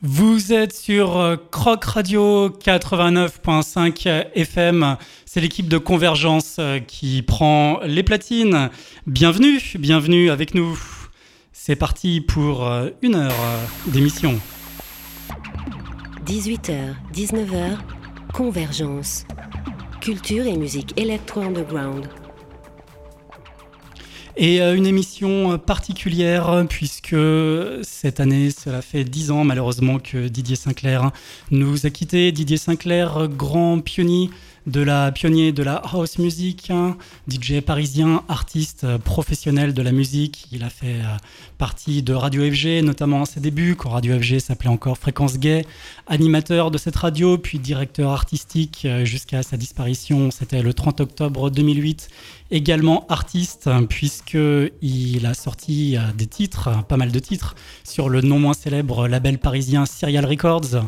Vous êtes sur euh, Croc Radio 89.5 FM. C'est l'équipe de Convergence euh, qui prend les platines. Bienvenue, bienvenue avec nous. C'est parti pour euh, une heure d'émission. 18h, 19h, Convergence. Culture et musique électro-underground. Et euh, une émission particulière puisque cette année, cela fait dix ans malheureusement que Didier Sinclair nous a quittés. Didier Sinclair, grand pionnier de la pionnier de la house music, DJ parisien, artiste professionnel de la musique. Il a fait euh, partie de Radio FG, notamment à ses débuts, quand Radio FG s'appelait encore Fréquence Gay, animateur de cette radio, puis directeur artistique euh, jusqu'à sa disparition. C'était le 30 octobre 2008 également artiste puisqu'il a sorti euh, des titres, pas mal de titres, sur le non moins célèbre label parisien Serial Records.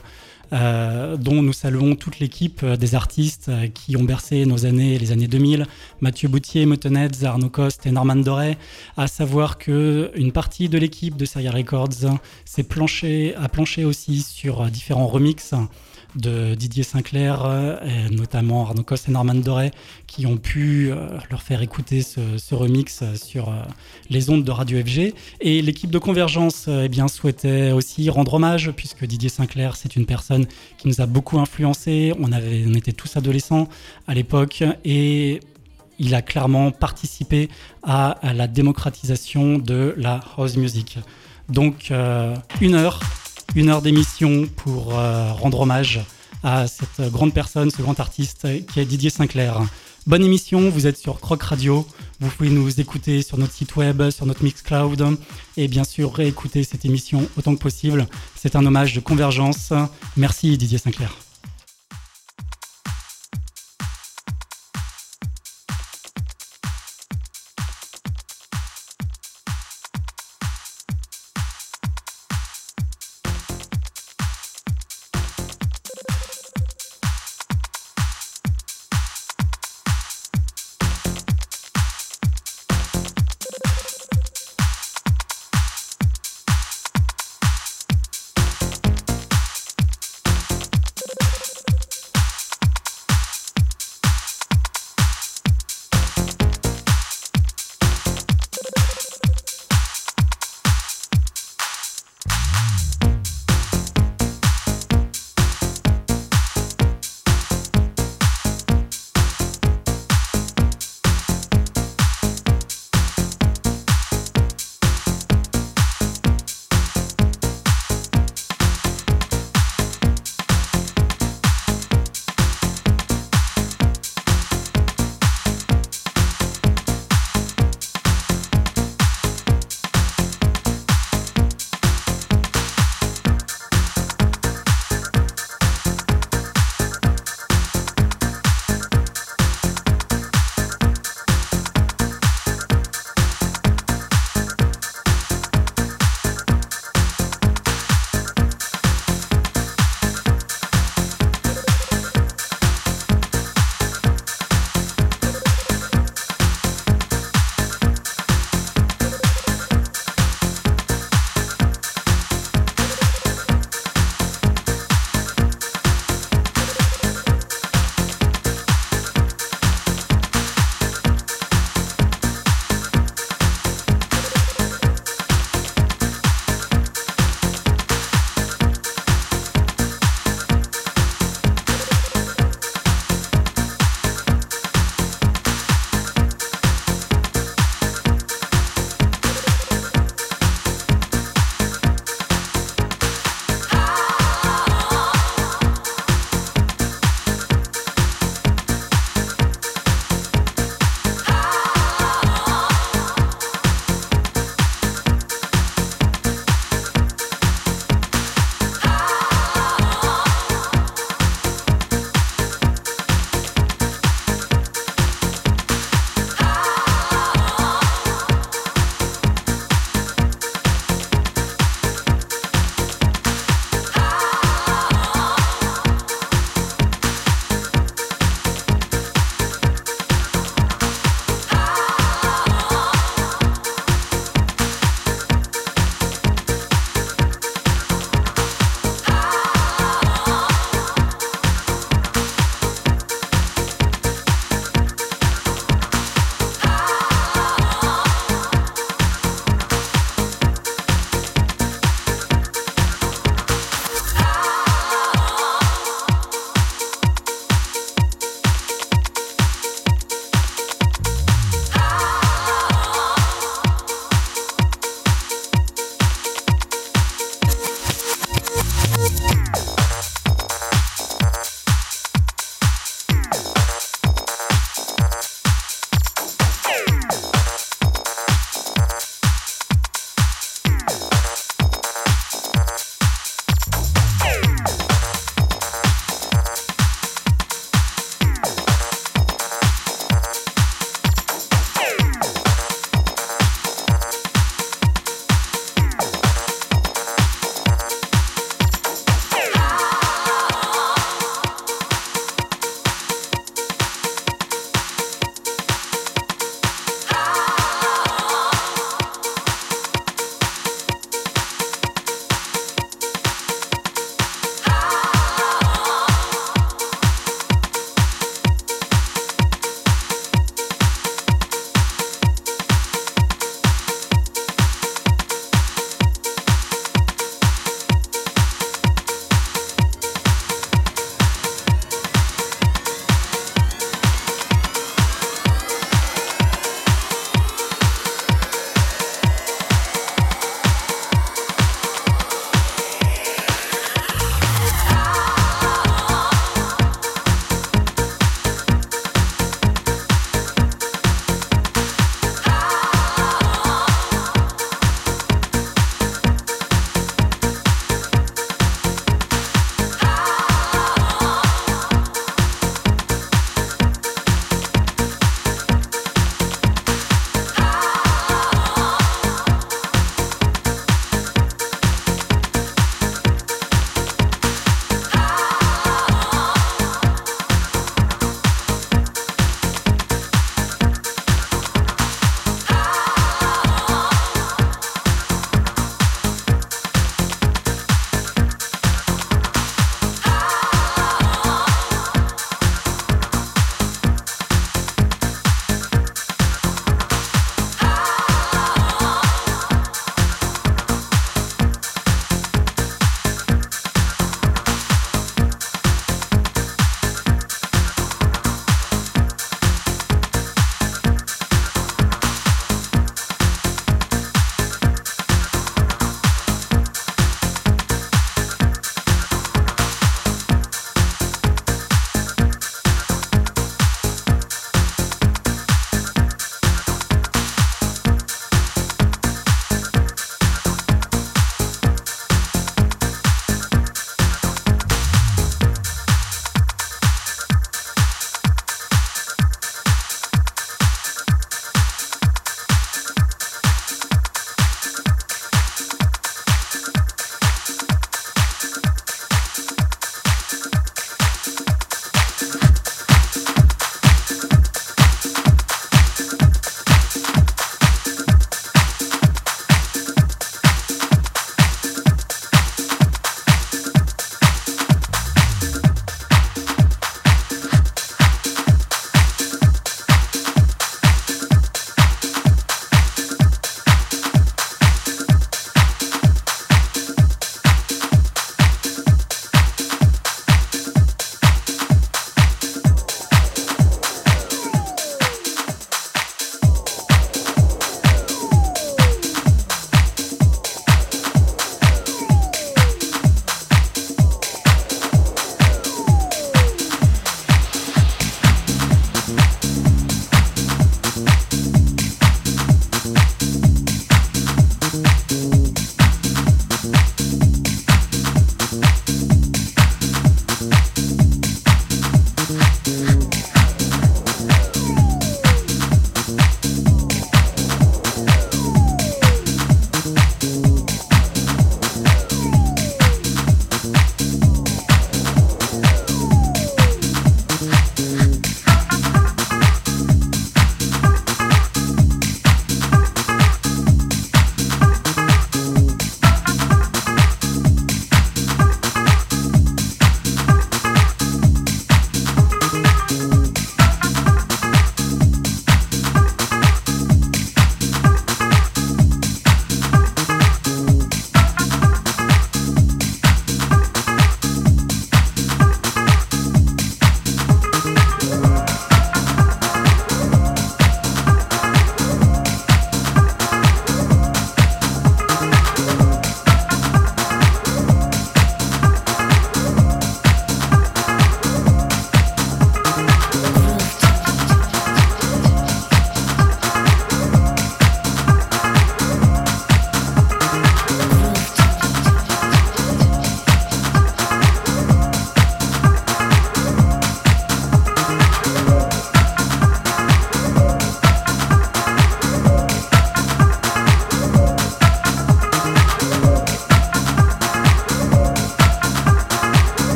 Euh, dont nous saluons toute l'équipe euh, des artistes qui ont bercé nos années, les années 2000, Mathieu Boutier, Motenetz, Arnaud Coste et Norman Doré, à savoir que une partie de l'équipe de Serial Records s'est planché, a planché aussi sur différents remixes de Didier Sinclair, euh, notamment Arnaud Coste et Norman Doré, qui ont pu euh, leur faire écouter ce, remix sur euh, les ondes de Radio FG. Et l'équipe de Convergence eh bien, souhaitait aussi rendre hommage, puisque Didier Sinclair, c'est une personne qui nous a beaucoup influencé. On, avait, on était tous adolescents à l'époque et il a clairement participé à, la démocratisation de la house music. Donc, une heure une heure d'émission pour euh, rendre hommage à cette grande personne, ce grand artiste qui est Didier Sinclair. Bonne émission, vous êtes sur Croc Radio, vous pouvez nous écouter sur notre site web, sur notre Mixcloud et bien sûr réécouter cette émission autant que possible. C'est un hommage de convergence. Merci Didier Sinclair.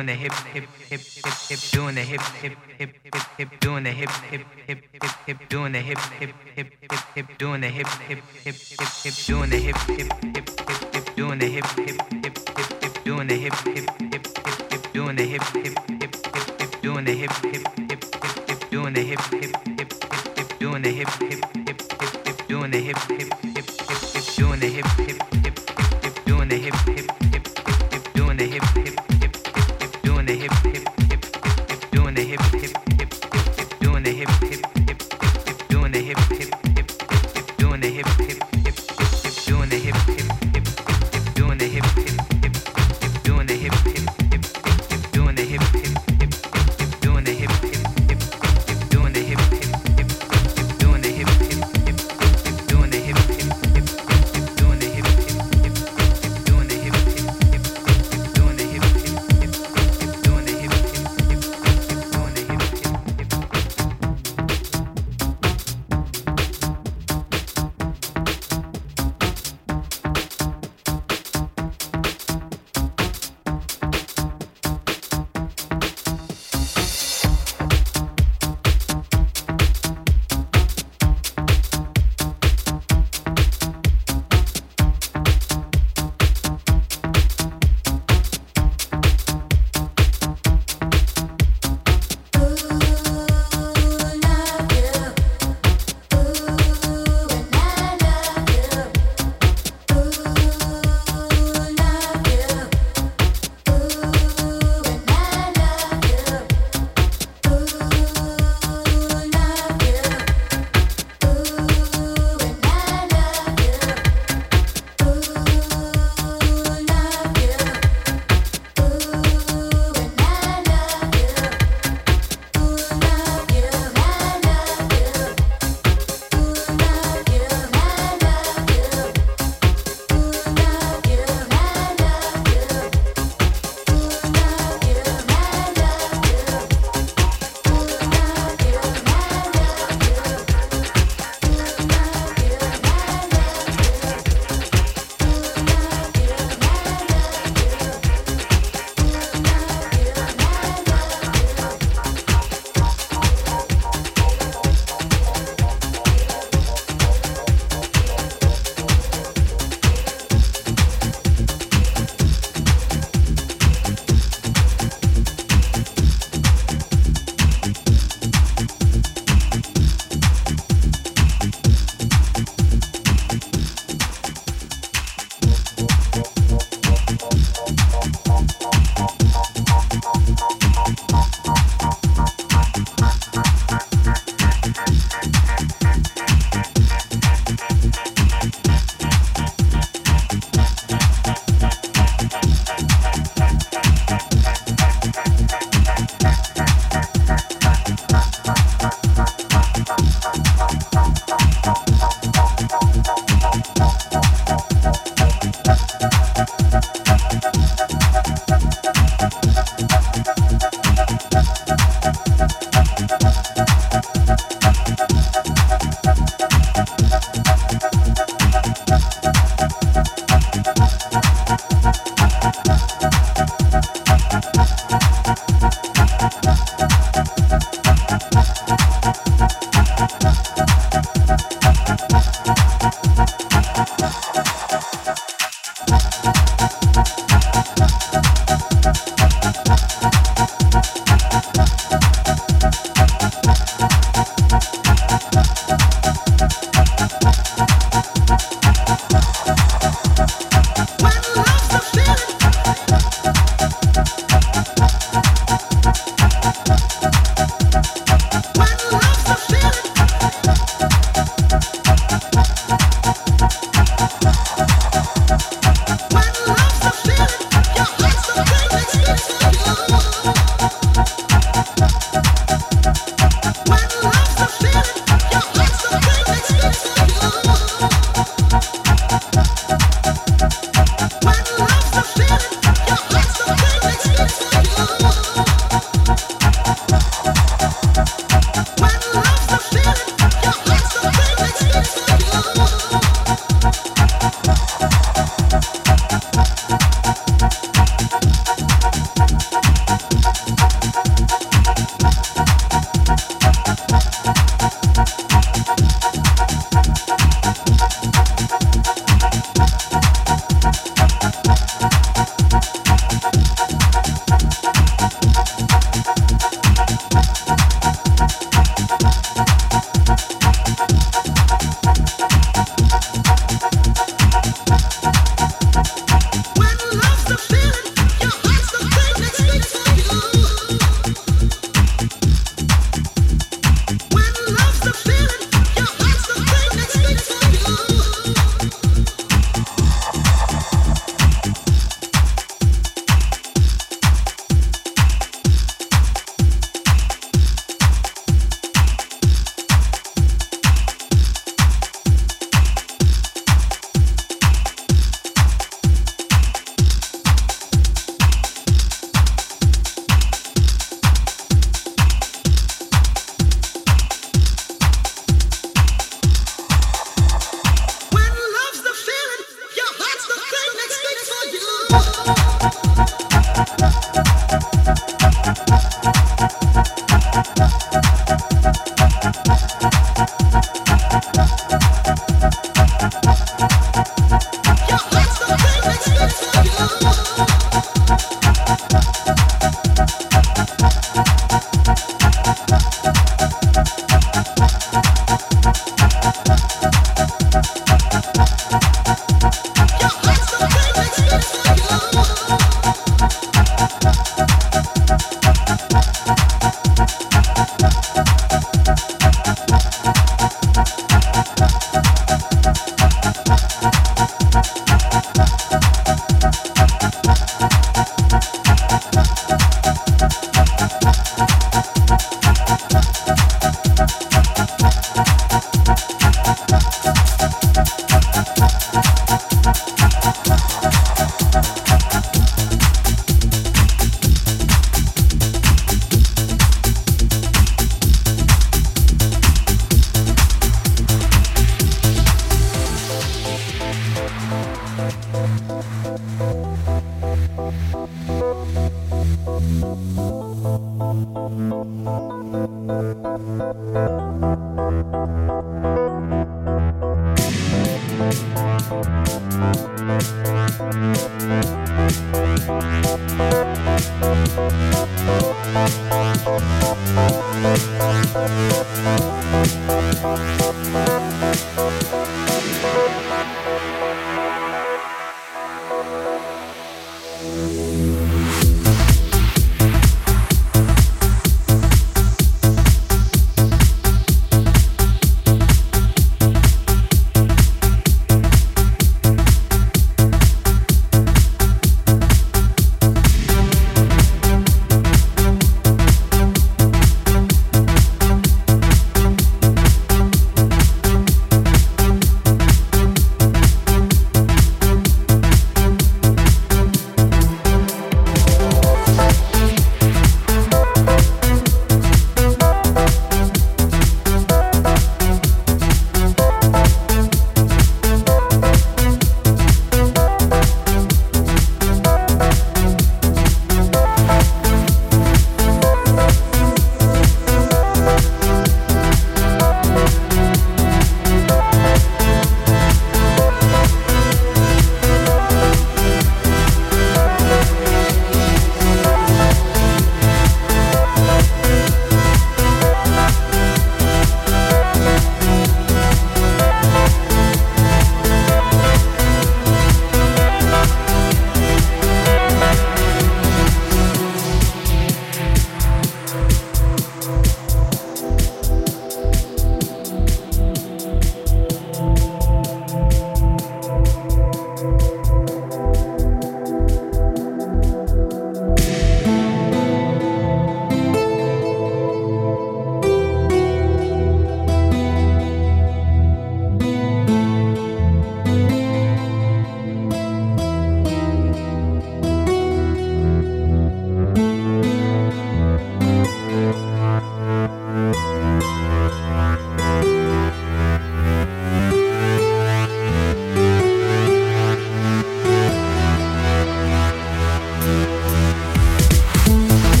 doing the hip hip hip hip hip doing the hip hip hip hip hip doing the hip hip hip hip hip doing the hip hip hip hip hip doing the hip hip hip hip hip doing the hip hip hip hip hip doing the hip hip hip hip hip doing the hip hip hip hip hip doing the hip hip hip hip hip doing the hip hip hip hip hip doing the hip hip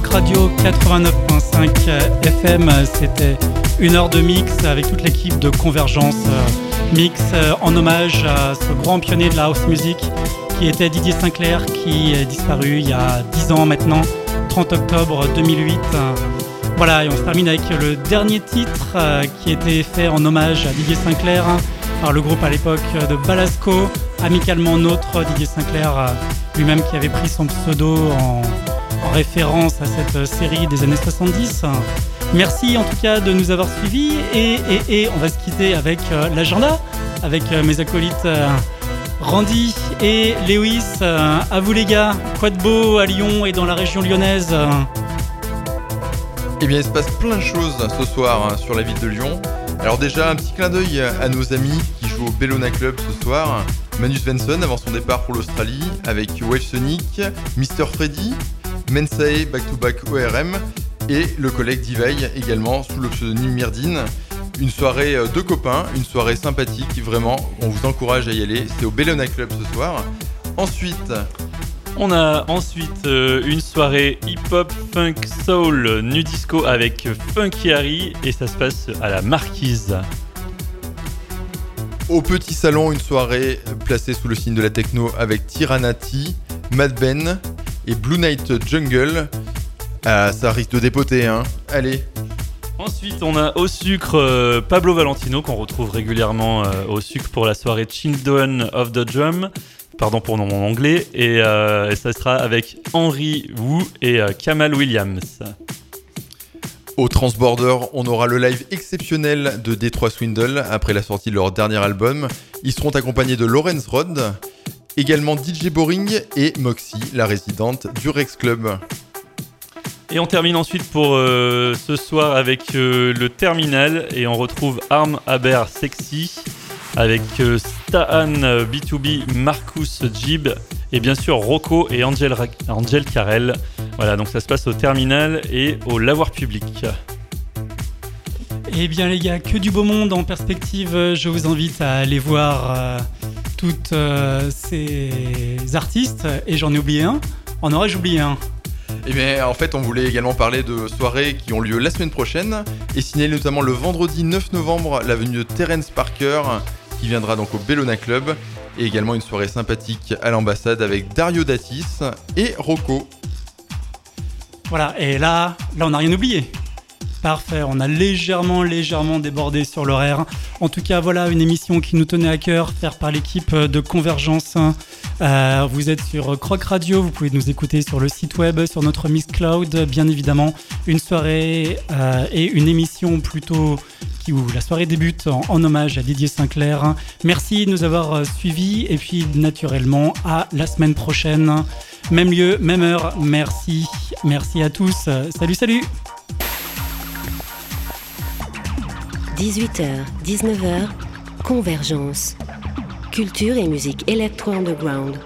89.5 FM. C'était une heure de mix avec toute l'équipe de Convergence. Euh, mix euh, en hommage à ce grand pionnier de la house music qui était Didier Sinclair, qui est disparu il y a 10 ans maintenant, 30 octobre 2008. Voilà, et on se termine avec le dernier titre euh, qui était fait en hommage à Didier Sinclair par le groupe à l'époque de Balasco, amicalement nôtre, Didier Sinclair lui-même qui avait pris son pseudo en référence à cette série des années 70. Merci en tout cas de nous avoir suivis et, on va se quitter avec euh, l'agenda, avec euh, mes acolytes euh, Randy et Lewis. à vous les gars, quoi de beau à Lyon et dans la région lyonnaise Eh bien il se passe plein de choses ce soir hein, sur la ville de Lyon. Alors déjà un petit clin d'œil à nos amis qui jouent au Bellona Club ce soir. Manu Svensson avant son départ pour l'Australie avec Wave Sonic, Mr Freddy, Mensei Back to Back ORM et le collègue Divay également sous le pseudonyme Myrdine. Une soirée euh, de copains, une soirée sympathique, vraiment, on vous encourage à y aller. C'est au Bellona Club ce soir. Ensuite, On a ensuite euh, une soirée hip-hop, funk, soul, nu disco avec Funky Harry et ça se passe à la Marquise. Au petit salon, une soirée placée sous le signe de la techno avec Tyranati, Mad Ben et Blue Night Jungle. Ah, ça risque de dépoter, hein. Allez. Ensuite, on a au sucre euh, Pablo Valentino qu'on retrouve régulièrement euh, au sucre pour la soirée Children of the Drum. Pardon pour mon anglais. Et, euh, et ça sera avec Henry Wu et Kamal Williams. Au Transborder, on aura le live exceptionnel de Detroit Swindle après la sortie de leur dernier album. Ils seront accompagnés de Lawrence Rod, également DJ Boring et Moxie, la résidente du Rex Club. Et on termine ensuite pour euh, ce soir avec euh, le terminal et on retrouve Arm Aber Sexy avec euh, Stahan euh, B2B, Marcus Jib et bien sûr Rocco et Angel, Ra- Angel Carrel. Voilà, donc ça se passe au terminal et au lavoir public. Eh bien les gars, que du beau monde en perspective. Je vous invite à aller voir euh, toutes euh, ces artistes. Et j'en ai oublié un. En aurais-je oublié un? Et bien en fait on voulait également parler de soirées qui ont lieu la semaine prochaine et signaler notamment le vendredi 9 novembre la venue de Terence Parker qui viendra donc au Bellona Club et également une soirée sympathique à l'ambassade avec Dario Datis et Rocco. Voilà, et là, là on n'a rien oublié. Parfait, on a légèrement, légèrement débordé sur l'horaire. En tout cas, voilà une émission qui nous tenait à cœur, faire par l'équipe de Convergence. Euh, vous êtes sur Croc Radio, vous pouvez nous écouter sur le site web, sur notre Miss Cloud, bien évidemment. Une soirée euh, et une émission plutôt qui, où la soirée débute en, en hommage à Didier Sinclair. Merci de nous avoir euh, suivis et puis naturellement à la semaine prochaine. Même lieu, même heure. Merci. Merci à tous. Salut, salut. 18h, 19h, Convergence. Culture et musique électro-underground.